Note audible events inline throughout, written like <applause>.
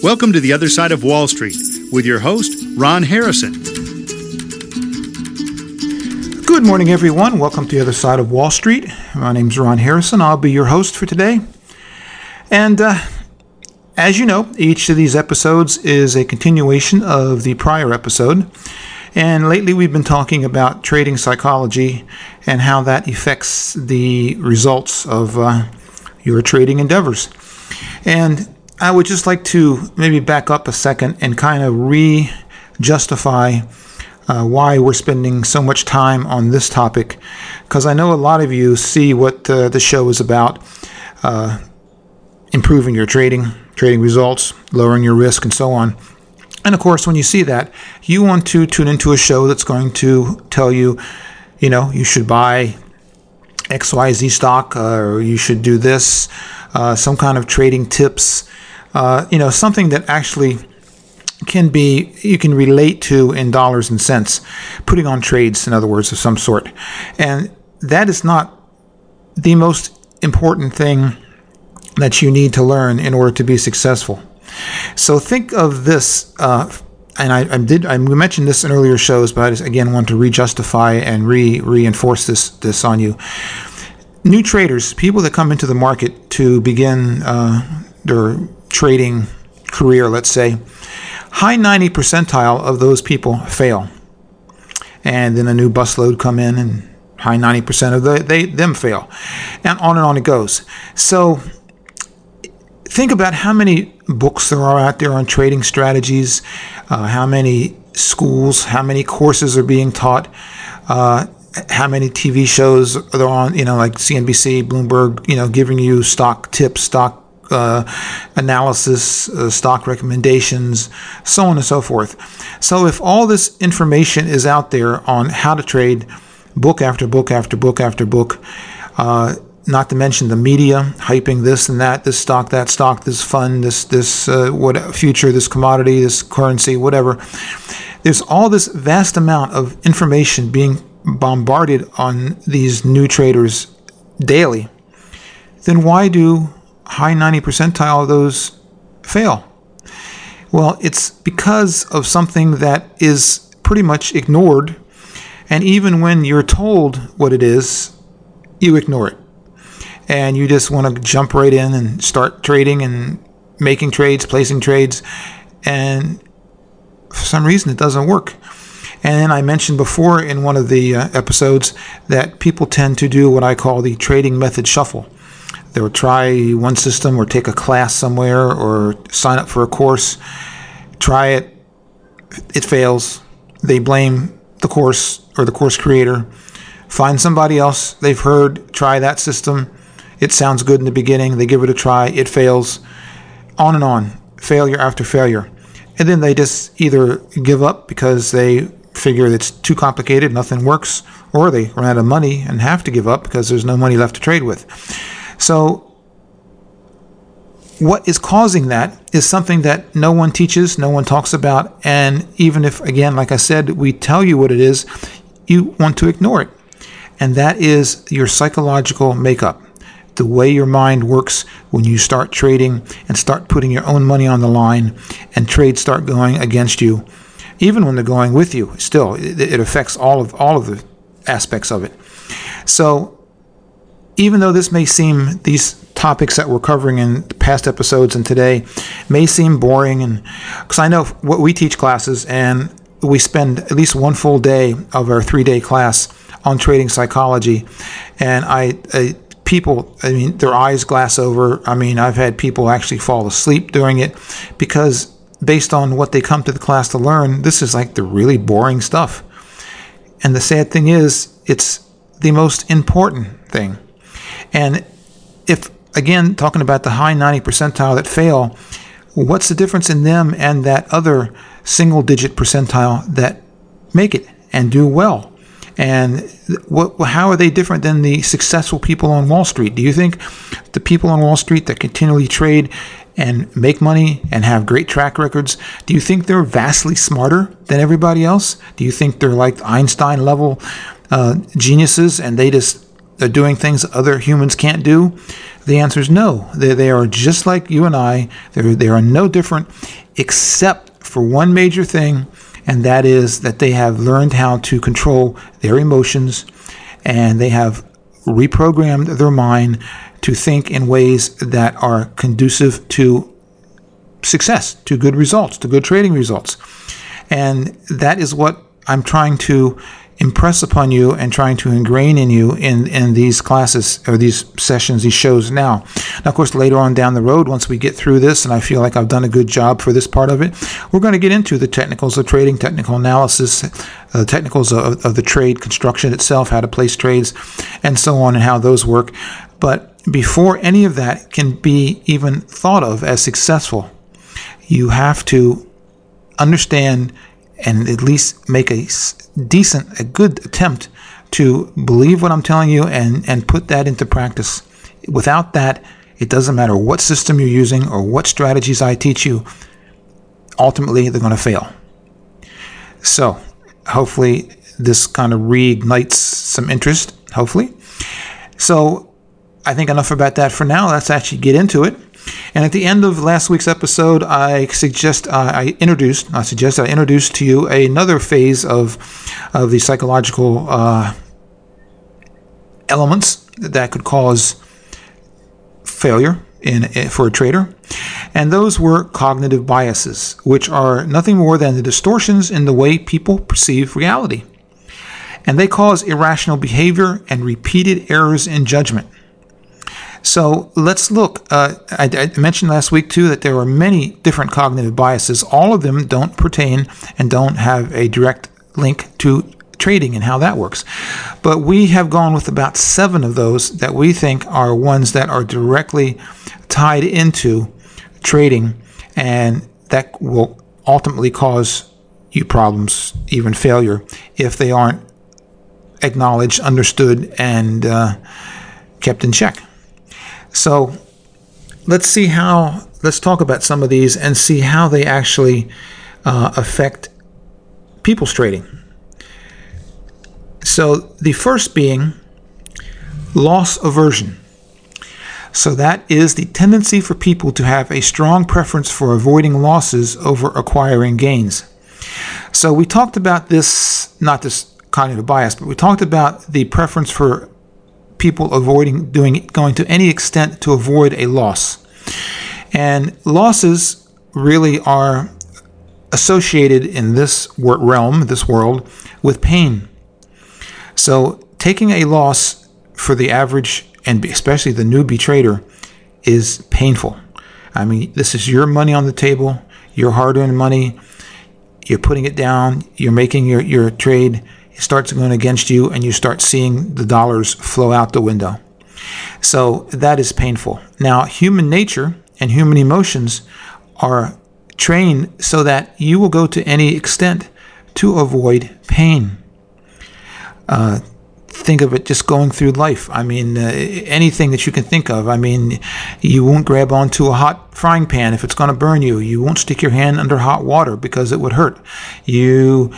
Welcome to the other side of Wall Street with your host, Ron Harrison. Good morning, everyone. Welcome to the other side of Wall Street. My name is Ron Harrison. I'll be your host for today. And uh, as you know, each of these episodes is a continuation of the prior episode. And lately, we've been talking about trading psychology and how that affects the results of uh, your trading endeavors. And I would just like to maybe back up a second and kind of re justify uh, why we're spending so much time on this topic. Because I know a lot of you see what uh, the show is about uh, improving your trading, trading results, lowering your risk, and so on. And of course, when you see that, you want to tune into a show that's going to tell you, you know, you should buy XYZ stock, uh, or you should do this, uh, some kind of trading tips uh, you know, something that actually can be you can relate to in dollars and cents, putting on trades, in other words, of some sort, and that is not the most important thing that you need to learn in order to be successful. So think of this. Uh, and I, I, did I mentioned this in earlier shows, but I just again want to re-justify and re reinforce this this on you. New traders, people that come into the market to begin uh, their trading career, let's say, high 90 percentile of those people fail. And then a new busload come in and high 90% of the, they them fail. And on and on it goes. So think about how many books there are out there on trading strategies, uh, how many schools, how many courses are being taught, uh, how many TV shows are on, you know, like CNBC, Bloomberg, you know, giving you stock tips, stock uh, analysis, uh, stock recommendations, so on and so forth. So, if all this information is out there on how to trade, book after book after book after book, uh, not to mention the media hyping this and that, this stock, that stock, this fund, this this uh, what future, this commodity, this currency, whatever. There's all this vast amount of information being bombarded on these new traders daily. Then why do high 90 percentile of those fail? Well, it's because of something that is pretty much ignored. And even when you're told what it is, you ignore it. And you just want to jump right in and start trading and making trades, placing trades. And for some reason, it doesn't work. And I mentioned before in one of the uh, episodes that people tend to do what I call the trading method shuffle. They will try one system or take a class somewhere or sign up for a course, try it, it fails. They blame the course or the course creator. Find somebody else they've heard try that system. It sounds good in the beginning. They give it a try. It fails. On and on. Failure after failure. And then they just either give up because they figure it's too complicated, nothing works, or they run out of money and have to give up because there's no money left to trade with. So, what is causing that is something that no one teaches, no one talks about, and even if, again, like I said, we tell you what it is, you want to ignore it. And that is your psychological makeup. The way your mind works when you start trading and start putting your own money on the line and trades start going against you, even when they're going with you, still, it, affects all of all of the aspects of it. So even though this may seem these topics that we're covering in past episodes and today may seem boring and because I know what we teach classes and we spend at least one full day of our three day class on trading psychology. And I, I people I mean their eyes glass over. I mean I've had people actually fall asleep during it because based on what they come to the class to learn this is like the really boring stuff. And the sad thing is it's the most important thing and if, again, talking about the high 90 percentile that fail, what's the difference in them and that other single digit percentile that make it and do well? And what, how are they different than the successful people on Wall Street? Do you think the people on Wall Street that continually trade and make money and have great track records, do you think they're vastly smarter than everybody else? Do you think they're like Einstein level uh, geniuses and they just they're doing things other humans can't do. The answer is no. They, they are just like you and I. They're, they are no different, except for one major thing, and that is that they have learned how to control their emotions and they have reprogrammed their mind to think in ways that are conducive to success, to good results, to good trading results. And that is what I'm trying to impress upon you and trying to ingrain in you in, in these classes or these sessions, these shows now. Now, of course, later on down the road, once we get through this and I feel like I've done a good job for this part of it, we're going to get into the technicals of trading, technical analysis, uh, technicals of, of the trade construction itself, how to place trades, and so on, and how those work. But before any of that can be even thought of as successful, you have to understand and at least make a decent, a good attempt to believe what I'm telling you and, and put that into practice. Without that, it doesn't matter what system you're using or what strategies I teach you, ultimately they're going to fail. So, hopefully, this kind of reignites some interest, hopefully. So, I think enough about that for now. Let's actually get into it. And at the end of last week's episode, I suggest uh, I introduced, I suggest I introduced to you another phase of of the psychological uh, elements that could cause failure in for a trader, and those were cognitive biases, which are nothing more than the distortions in the way people perceive reality, and they cause irrational behavior and repeated errors in judgment. So let's look. Uh, I, I, mentioned last week too that there are many different cognitive biases. All of them don't pertain and don't have a direct link to trading and how that works. But we have gone with about seven of those that we think are ones that are directly tied into trading and that will ultimately cause you problems, even failure, if they aren't acknowledged, understood, and uh, kept in check. So let's see how, let's talk about some of these and see how they actually uh, affect people's trading. So the first being loss aversion. So that is the tendency for people to have a strong preference for avoiding losses over acquiring gains. So we talked about this, not this cognitive bias, but we talked about the preference for people avoiding doing going to any extent to avoid a loss. And losses really are associated in this realm, this world, with pain. So taking a loss for the average and especially the newbie trader is painful. I mean, this is your money on the table, your hard-earned money. You're putting it down. You're making your, your trade it starts going against you and you start seeing the dollars flow out the window. So that is painful. Now, human nature and human emotions are trained so that you will go to any extent to avoid pain. Uh, think of it just going through life. I mean, uh, anything that you can think of. I mean, you won't grab onto a hot frying pan if it's going to burn you. You won't stick your hand under hot water because it would hurt. You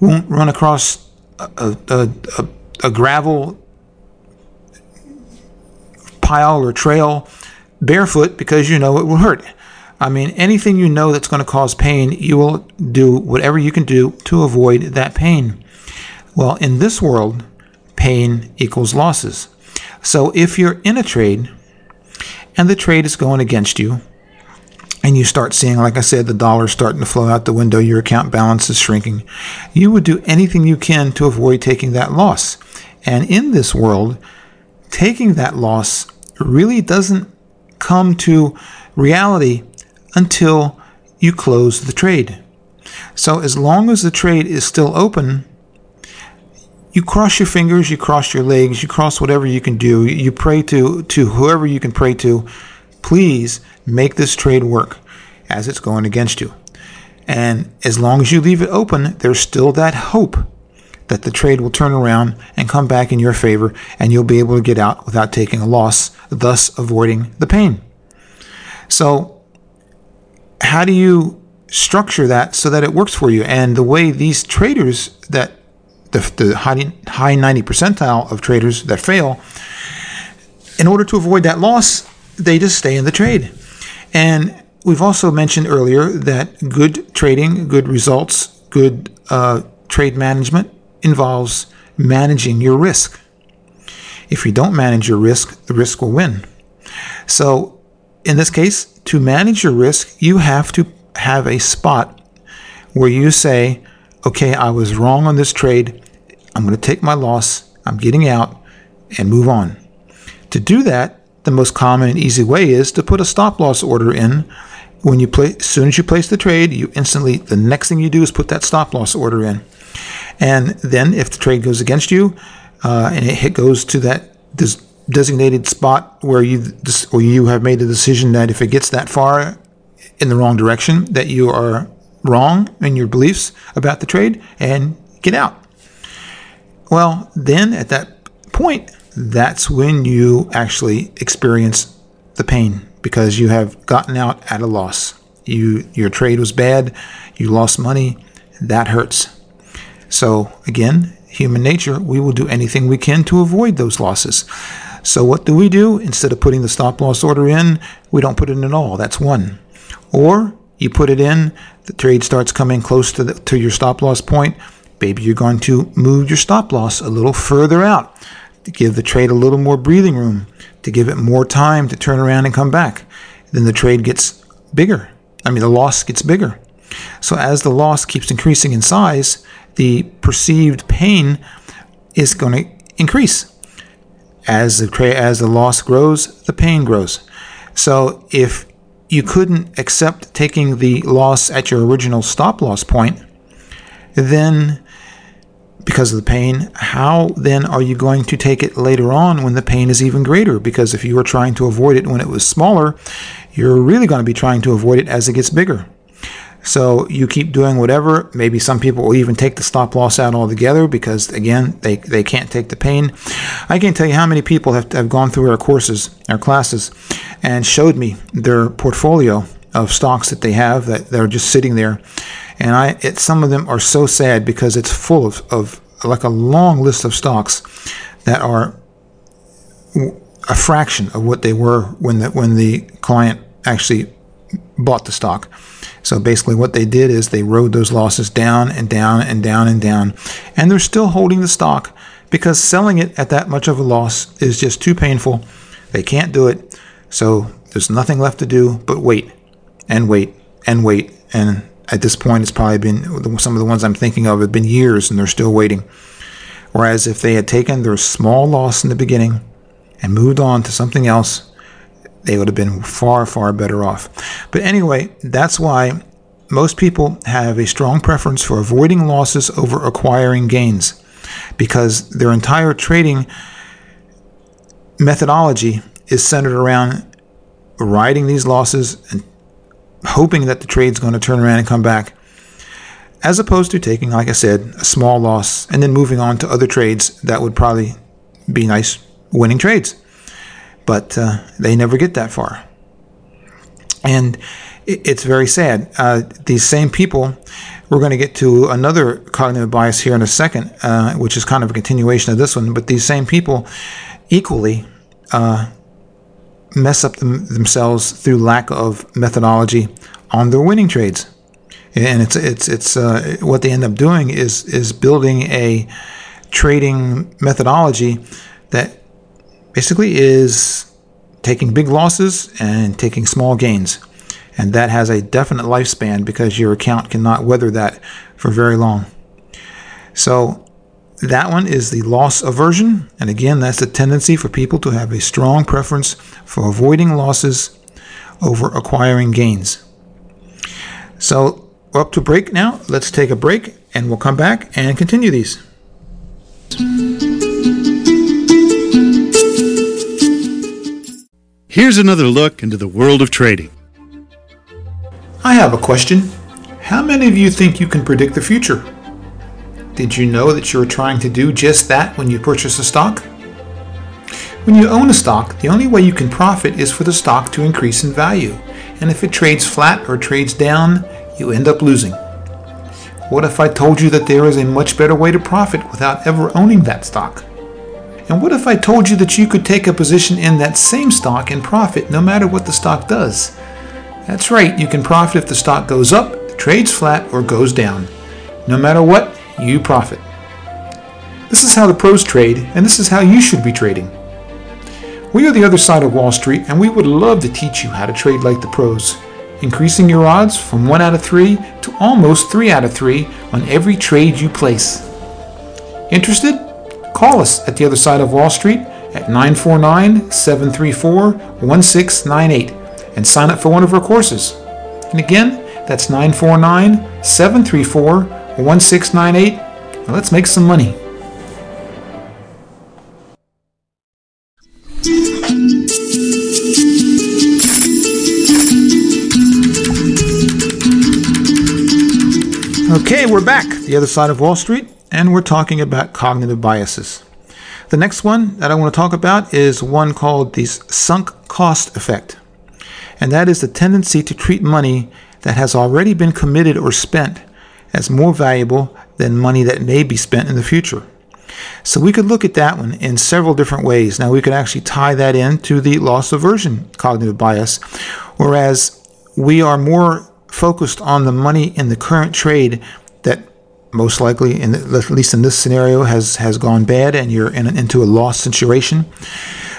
won't run across a, a, a, a gravel pile or trail barefoot because you know it will hurt. I mean, anything you know that's going to cause pain, you will do whatever you can do to avoid that pain. Well, in this world, pain equals losses. So if you're in a trade and the trade is going against you, and you start seeing, like I said, the dollars starting to flow out the window, your account balance is shrinking, you would do anything you can to avoid taking that loss. And in this world, taking that loss really doesn't come to reality until you close the trade. So as long as the trade is still open, you cross your fingers, you cross your legs, you cross whatever you can do. You pray to to whoever you can pray to please make this trade work as it's going against you. And as long as you leave it open, there's still that hope that the trade will turn around and come back in your favor and you'll be able to get out without taking a loss, thus avoiding the pain. So, how do you structure that so that it works for you? And the way these traders that the, the high, high 90 percentile of traders that fail, in order to avoid that loss, they just stay in the trade. And we've also mentioned earlier that good trading, good results, good uh, trade management involves managing your risk. If you don't manage your risk, the risk will win. So, in this case, to manage your risk, you have to have a spot where you say, okay, I was wrong on this trade. I'm going to take my loss. I'm getting out and move on. To do that, the most common and easy way is to put a stop loss order in. When you play, as soon as you place the trade, you instantly, the next thing you do is put that stop loss order in. And then if the trade goes against you uh, and it goes to that des- designated spot where you or you have made the decision that if it gets that far in the wrong direction, that you are wrong in your beliefs about the trade and get out. Well, then at that point, that's when you actually experience the pain because you have gotten out at a loss. You your trade was bad, you lost money, that hurts. So, again, human nature, we will do anything we can to avoid those losses. So, what do we do? Instead of putting the stop loss order in, we don't put it in at all. That's one. Or you put it in, the trade starts coming close to, the, to your stop loss point. Maybe you're going to move your stop loss a little further out to give the trade a little more breathing room, to give it more time to turn around and come back. Then the trade gets bigger. I mean, the loss gets bigger. So as the loss keeps increasing in size, the perceived pain is going to increase. As the tra- as the loss grows, the pain grows. So if you couldn't accept taking the loss at your original stop loss point, then because of the pain, how then are you going to take it later on when the pain is even greater? Because if you were trying to avoid it when it was smaller, you're really going to be trying to avoid it as it gets bigger. So you keep doing whatever. Maybe some people will even take the stop loss out altogether because, again, they, they can't take the pain. I can't tell you how many people have, have gone through our courses, our classes, and showed me their portfolio of stocks that they have that they're just sitting there. And I, it, some of them are so sad because it's full of, of like a long list of stocks that are a fraction of what they were when the when the client actually bought the stock. So basically, what they did is they rode those losses down and down and down and down, and they're still holding the stock because selling it at that much of a loss is just too painful. They can't do it. So there's nothing left to do but wait and wait and wait. And at this point, it's probably been some of the ones I'm thinking of have been years and they're still waiting. Whereas if they had taken their small loss in the beginning and moved on to something else, they would have been far, far better off. But anyway, that's why most people have a strong preference for avoiding losses over acquiring gains because their entire trading methodology is centered around riding these losses and hoping that the trade's going to turn around and come back, as opposed to taking, like I said, a small loss and then moving on to other trades that would probably be nice winning trades but uh, they never get that far. And it's very sad. Uh, these same people, we're going to get to another cognitive bias here in a second, uh, which is kind of a continuation of this one, but these same people equally uh, mess up them, themselves through lack of methodology on their winning trades. And it's it's it's uh, what they end up doing is is building a trading methodology that basically is taking big losses and taking small gains. And that has a definite lifespan because your account cannot weather that for very long. So that one is the loss aversion. And again, that's the tendency for people to have a strong preference for avoiding losses over acquiring gains. So we're up to break now. Let's take a break and we'll come back and continue these. Here's another look into the world of trading. I have a question. How many of you think you can predict the future? Did you know that you are trying to do just that when you purchase a stock? When you own a stock, the only way you can profit is for the stock to increase in value. And if it trades flat or trades down, you end up losing. What if I told you that there is a much better way to profit without ever owning that stock? And what if I told you that you could take a position in that same stock and profit no matter what the stock does? That's right, you can profit if the stock goes up, trades flat, or goes down. No matter what, you profit. This is how the pros trade, and this is how you should be trading. We are the other side of Wall Street, and we would love to teach you how to trade like the pros, increasing your odds from 1 out of 3 to almost 3 out of 3 on every trade you place. Interested? Call us at the other side of Wall Street at 949 734 1698 and sign up for one of our courses. And again, that's 949 734 1698. Now let's make some money. Okay, we're back, the other side of Wall Street, and we're talking about cognitive biases. The next one that I want to talk about is one called the sunk cost effect. And that is the tendency to treat money that has already been committed or spent as more valuable than money that may be spent in the future. So we could look at that one in several different ways. Now we could actually tie that in to the loss aversion cognitive bias, whereas we are more focused on the money in the current trade that most likely, in the, at least in this scenario, has has gone bad, and you're in, into a loss situation.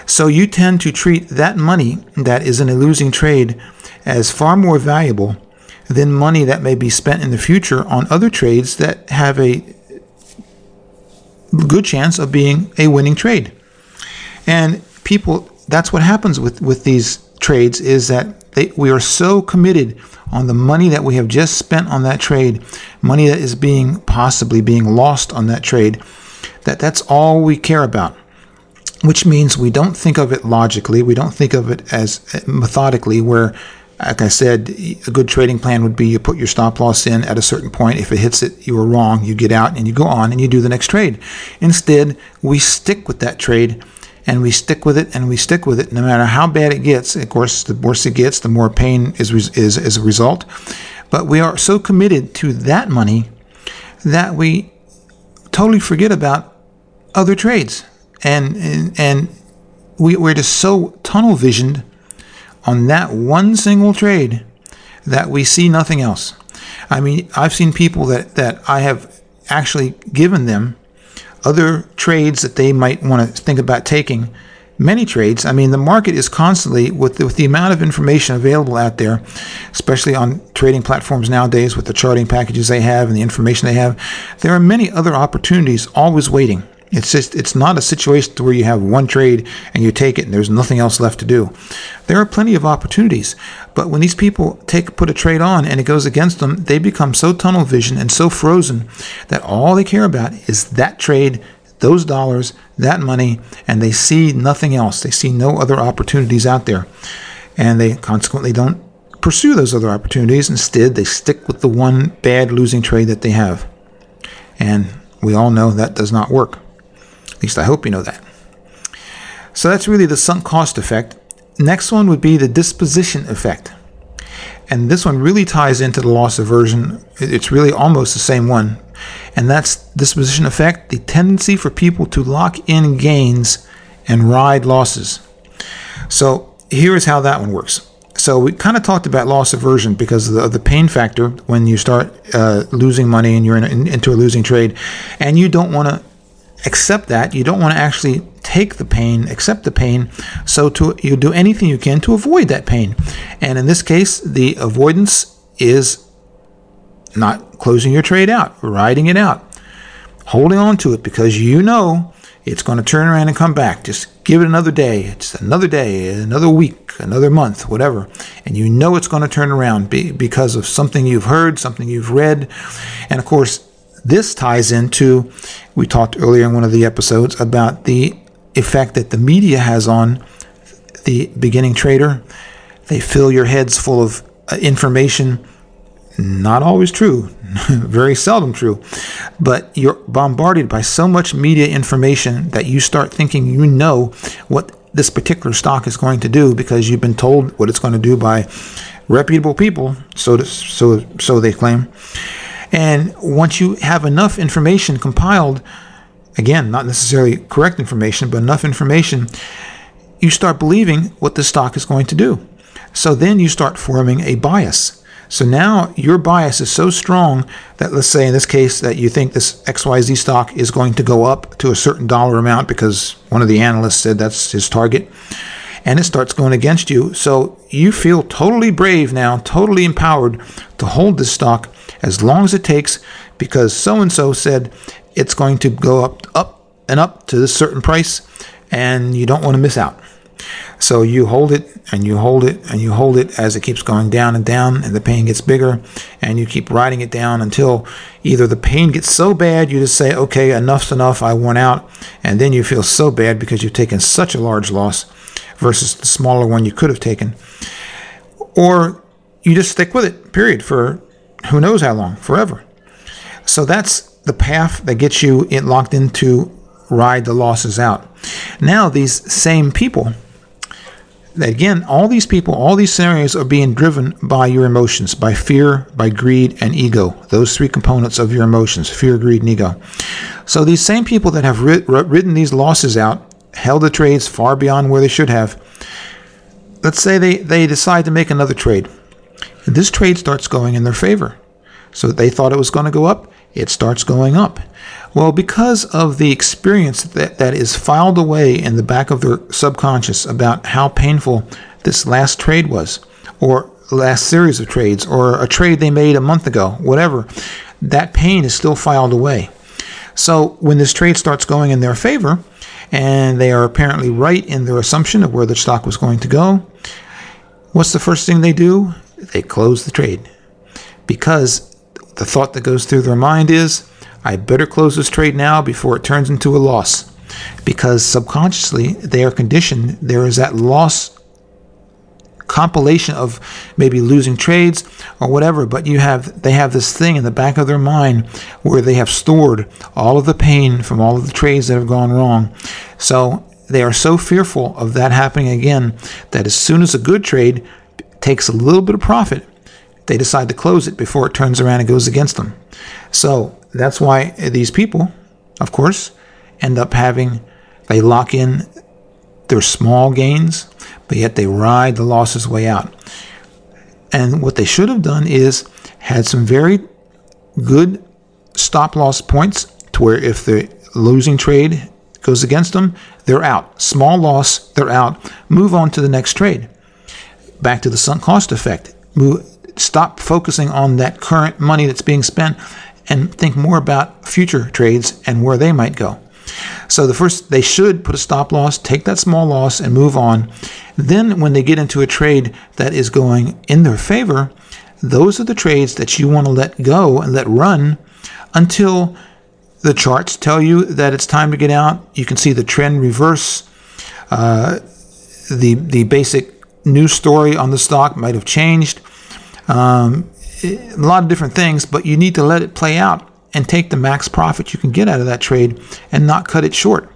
So you tend to treat that money that is in a losing trade as far more valuable than money that may be spent in the future on other trades that have a good chance of being a winning trade. And people, that's what happens with, with these trades is that they, we are so committed on the money that we have just spent on that trade, money that is being possibly being lost on that trade, that that's all we care about. Which means we don't think of it logically, we don't think of it as eh, methodically, where, like I said, a good trading plan would be you put your stop loss in at a certain point. If it hits it, you were wrong, you get out and you go on and you do the next trade. Instead, we stick with that trade and we stick with it and we stick with it no matter how bad it gets. Of course, the worse it gets, the more pain is is as a result. But we are so committed to that money that we totally forget about other trades, and and, and we, we're just so tunnel visioned on that one single trade that we see nothing else. I mean, I've seen people that, that I have actually given them other trades that they might want to think about taking. Many trades. I mean, the market is constantly with the, with the amount of information available out there, especially on trading platforms nowadays with the charting packages they have and the information they have. There are many other opportunities always waiting. It's just it's not a situation where you have one trade and you take it and there's nothing else left to do. There are plenty of opportunities, but when these people take put a trade on and it goes against them, they become so tunnel vision and so frozen that all they care about is that trade, those dollars, that money, and they see nothing else. They see no other opportunities out there. And they consequently don't pursue those other opportunities. Instead, they stick with the one bad losing trade that they have. And we all know that does not work. At least I hope you know that. So that's really the sunk cost effect. Next one would be the disposition effect. And this one really ties into the loss aversion. It's really almost the same one. And that's disposition effect, the tendency for people to lock in gains and ride losses. So here is how that one works. So we kind of talked about loss aversion because of the, the pain factor when you start uh, losing money and you're in, in, into a losing trade, and you don't want to accept that. You don't want to actually take the pain, accept the pain. So to you do anything you can to avoid that pain. And in this case, the avoidance is not closing your trade out, riding it out, holding on to it because you know it's going to turn around and come back. Just give it another day. It's another day, another week, another month, whatever. And you know it's going to turn around because of something you've heard, something you've read. And of course, this ties into, we talked earlier in one of the episodes about the effect that the media has on the beginning trader. They fill your heads full of uh, information, not always true, <laughs> very seldom true, but you're bombarded by so much media information that you start thinking you know what this particular stock is going to do because you've been told what it's going to do by reputable people, so to, so so they claim. And once you have enough information compiled, again, not necessarily correct information, but enough information, you start believing what the stock is going to do. So then you start forming a bias. So now your bias is so strong that let's say in this case that you think this XYZ stock is going to go up to a certain dollar amount because one of the analysts said that's his target and it starts going against you. So you feel totally brave now, totally empowered to hold this stock as long as it takes because so and so said it's going to go up up and up to this certain price and you don't want to miss out. So you hold it and you hold it and you hold it as it keeps going down and down and the pain gets bigger and you keep riding it down until either the pain gets so bad you just say, okay, enough's enough, I won out. And then you feel so bad because you've taken such a large loss versus the smaller one you could have taken. Or you just stick with it, period, for who knows how long, forever. So that's the path that gets you in, locked into ride the losses out. Now, these same people, again, all these people, all these scenarios are being driven by your emotions, by fear, by greed, and ego. Those three components of your emotions fear, greed, and ego. So, these same people that have rid- ridden these losses out, held the trades far beyond where they should have, let's say they, they decide to make another trade. This trade starts going in their favor. So, they thought it was going to go up, it starts going up. Well, because of the experience that, that is filed away in the back of their subconscious about how painful this last trade was, or last series of trades, or a trade they made a month ago, whatever, that pain is still filed away. So when this trade starts going in their favor, and they are apparently right in their assumption of where the stock was going to go, what's the first thing they do? They close the trade. Because the thought that goes through their mind is, I better close this trade now before it turns into a loss. Because subconsciously, they are conditioned, there is that loss compilation of maybe losing trades or whatever but you have they have this thing in the back of their mind where they have stored all of the pain from all of the trades that have gone wrong so they are so fearful of that happening again that as soon as a good trade takes a little bit of profit they decide to close it before it turns around and goes against them so that's why these people, of course, end up having, they lock in their small gains, but yet they ride the losses way out. And what they should have done is had some very good stop loss points to where if the losing trade goes against them, they're out. Small loss, they're out. Move on to the next trade. Back to the sunk cost effect. Move, stop focusing on that current money that's being spent and think more about future trades and where they might go. So the first they should put a stop loss, take that small loss and move on. Then when they get into a trade that is going in their favor, those are the trades that you want to let go and let run until the charts tell you that it's time to get out. You can see the trend reverse. Uh, the the basic news story on the stock might have changed. Um, a lot of different things, but you need to let it play out and take the max profit you can get out of that trade and not cut it short.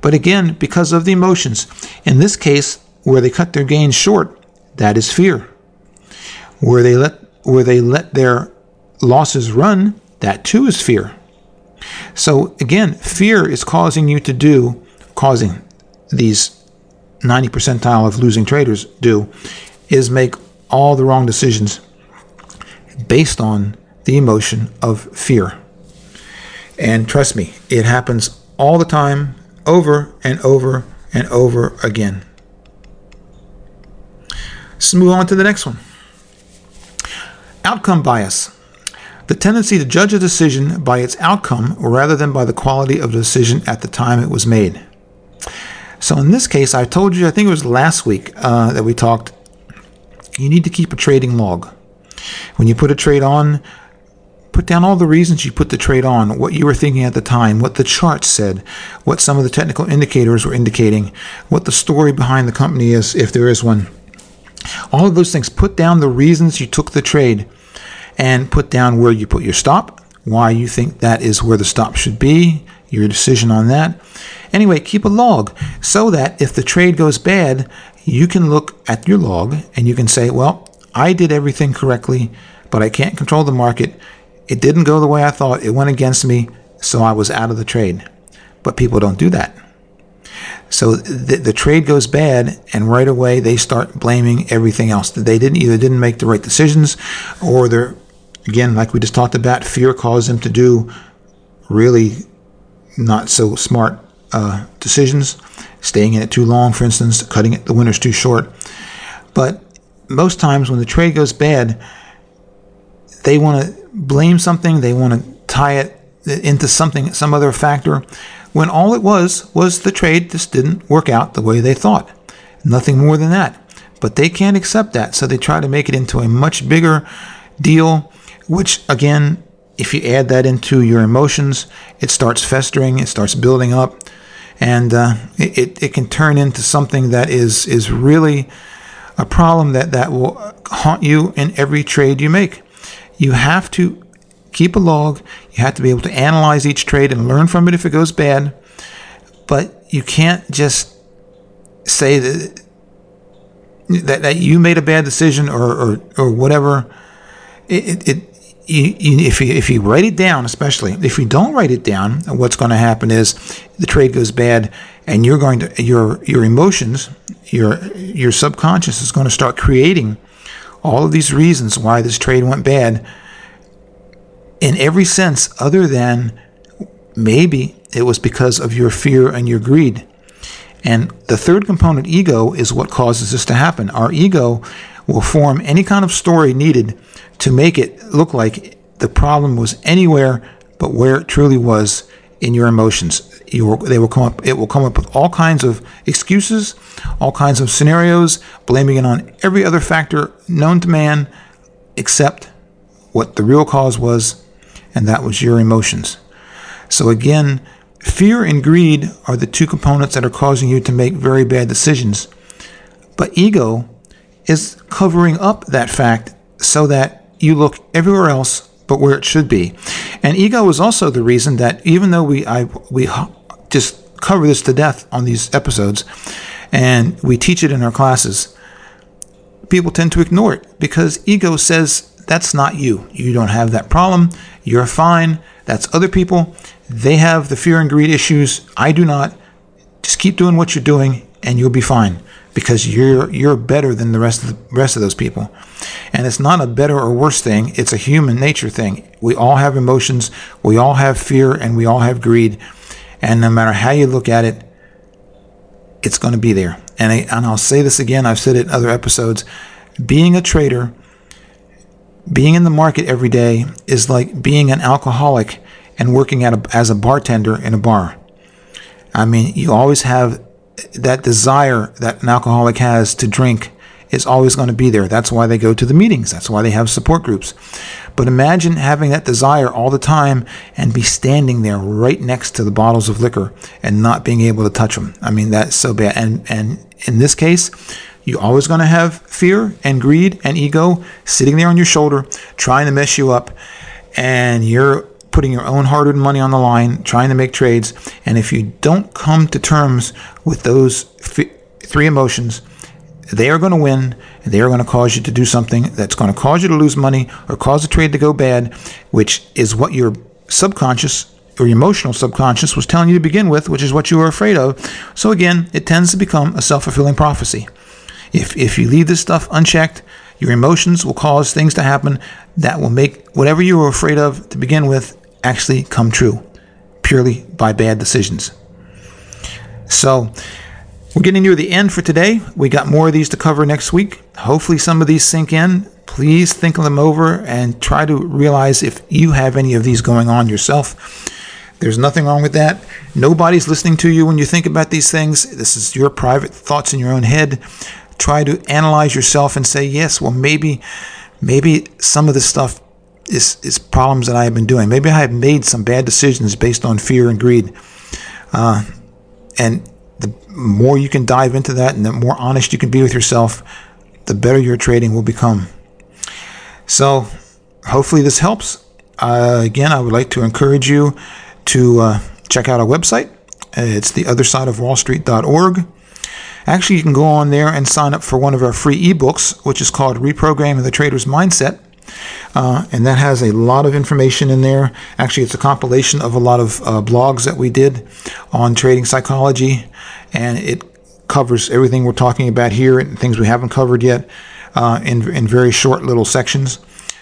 But again, because of the emotions, in this case, where they cut their gains short, that is fear. Where they let where they let their losses run, that too is fear. So again, fear is causing you to do, causing these 90 percentile of losing traders do, is make all the wrong decisions based on the emotion of fear. And trust me, it happens all the time, over and over and over again. Let's move on to the next one. Outcome bias. The tendency to judge a decision by its outcome rather than by the quality of the decision at the time it was made. So, in this case, I told you, I think it was last week uh, that we talked, you need to keep a trading log. When you put a trade on, put down all the reasons you put the trade on, what you were thinking at the time, what the chart said, what some of the technical indicators were indicating, what the story behind the company is, if there is one. All of those things. Put down the reasons you took the trade and put down where you put your stop, why you think that is where the stop should be, your decision on that. Anyway, keep a log so that if the trade goes bad, you can look at your log and you can say, well, I did everything correctly, but I can't control the market. It didn't go the way I thought. It went against me, so I was out of the trade. But people don't do that. So the, the trade goes bad, and right away they start blaming everything else. They didn't either didn't make the right decisions, or they're again like we just talked about. Fear caused them to do really not so smart uh, decisions, staying in it too long, for instance, cutting it the winners too short. But most times when the trade goes bad, they want to blame something. They want to tie it into something, some other factor when all it was was the trade just didn't work out the way they thought. Nothing more than that. But they can't accept that, so they try to make it into a much bigger deal, which again, if you add that into your emotions, it starts festering, it starts building up, and uh, it, it can turn into something that is, is really a problem that, that will haunt you in every trade you make. You have to keep a log. You have to be able to analyze each trade and learn from it if it goes bad. But you can't just say that that, that you made a bad decision or, or, or whatever. It, it, if you if you write it down, especially if you don't write it down, what's going to happen is the trade goes bad, and you're going to your your emotions, your your subconscious is going to start creating all of these reasons why this trade went bad in every sense other than maybe it was because of your fear and your greed. And the third component, ego, is what causes this to happen. Our ego will form any kind of story needed to make it look like the problem was anywhere but where it truly was in your emotions. You they will come up. It will come up with all kinds of excuses, all kinds of scenarios, blaming it on every other factor known to man, except what the real cause was and that was your emotions. So again, fear and greed are the two components that are causing you to make very bad decisions. But ego is covering up that fact so that you look everywhere else but where it should be. And ego is also the reason that even though we I we just cover this to death on these episodes and we teach it in our classes, people tend to ignore it because ego says that's not you. You don't have that problem. You're fine. That's other people. They have the fear and greed issues. I do not. Just keep doing what you're doing and you'll be fine because you're you're better than the rest of the rest of those people. And it's not a better or worse thing, it's a human nature thing. We all have emotions, we all have fear and we all have greed. And no matter how you look at it, it's going to be there. And I, and I'll say this again, I've said it in other episodes, being a trader being in the market every day is like being an alcoholic and working a, as a bartender in a bar. I mean, you always have that desire that an alcoholic has to drink is always going to be there. That's why they go to the meetings. That's why they have support groups. But imagine having that desire all the time and be standing there right next to the bottles of liquor and not being able to touch them. I mean, that's so bad. And and in this case, you're always going to have fear and greed and ego sitting there on your shoulder, trying to mess you up. And you're putting your own hard earned money on the line, trying to make trades. And if you don't come to terms with those f- three emotions, they are going to win they are going to cause you to do something that's going to cause you to lose money or cause a trade to go bad, which is what your subconscious or your emotional subconscious was telling you to begin with, which is what you were afraid of. So again, it tends to become a self fulfilling prophecy. If, if you leave this stuff unchecked, your emotions will cause things to happen that will make whatever you were afraid of to begin with actually come true purely by bad decisions. So, we're getting near the end for today. We got more of these to cover next week. Hopefully, some of these sink in. Please think them over and try to realize if you have any of these going on yourself. There's nothing wrong with that. Nobody's listening to you when you think about these things. This is your private thoughts in your own head try to analyze yourself and say, yes, well, maybe, maybe some of this stuff is, is problems that I have been doing. Maybe I have made some bad decisions based on fear and greed. Uh, and more you can dive into that and the more honest you can be with yourself, the better your trading will become. So, hopefully, this helps. Uh, again, I would like to encourage you to uh, check out our website. It's theothersideofwallstreet.org. Actually, you can go on there and sign up for one of our free ebooks, which is called Reprogramming the Trader's Mindset. Uh, and that has a lot of information in there. Actually, it's a compilation of a lot of uh, blogs that we did on trading psychology, and it covers everything we're talking about here and things we haven't covered yet uh, in, in very short little sections.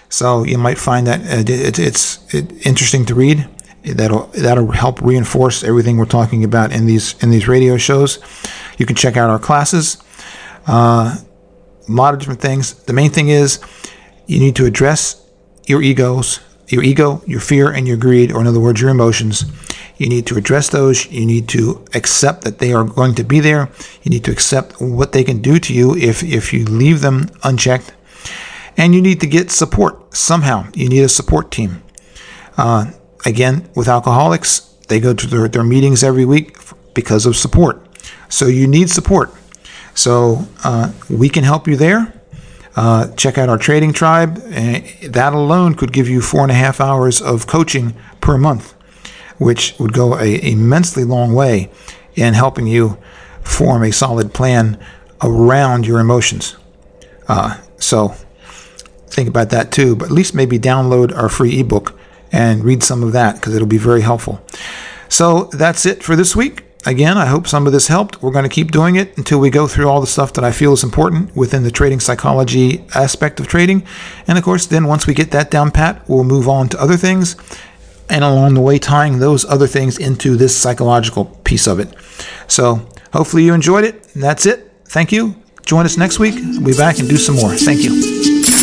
So you might find that uh, it, it's it, interesting to read. That'll that'll help reinforce everything we're talking about in these in these radio shows. You can check out our classes. Uh, a lot of different things. The main thing is you need to address your egos, your ego, your fear, and your greed, or in other words, your emotions. You need to address those. You need to accept that they are going to be there. You need to accept what they can do to you if, if you leave them unchecked. And you need to get support somehow. You need a support team. Uh, again, with alcoholics, they go to their, their meetings every week because of support. So you need support. So uh, we can help you there. Uh, check out our trading tribe. that alone could give you four and a half hours of coaching per month, which would go a immensely long way in helping you form a solid plan around your emotions. Uh, so think about that too. But at least maybe download our free ebook and read some of that because it'll be very helpful. So that's it for this week. Again, I hope some of this helped. We're going to keep doing it until we go through all the stuff that I feel is important within the trading psychology aspect of trading. And of course, then once we get that down pat, we'll move on to other things and along the way tying those other things into this psychological piece of it. So hopefully you enjoyed it. That's it. Thank you. Join us next week. We'll be back and do some more. Thank you.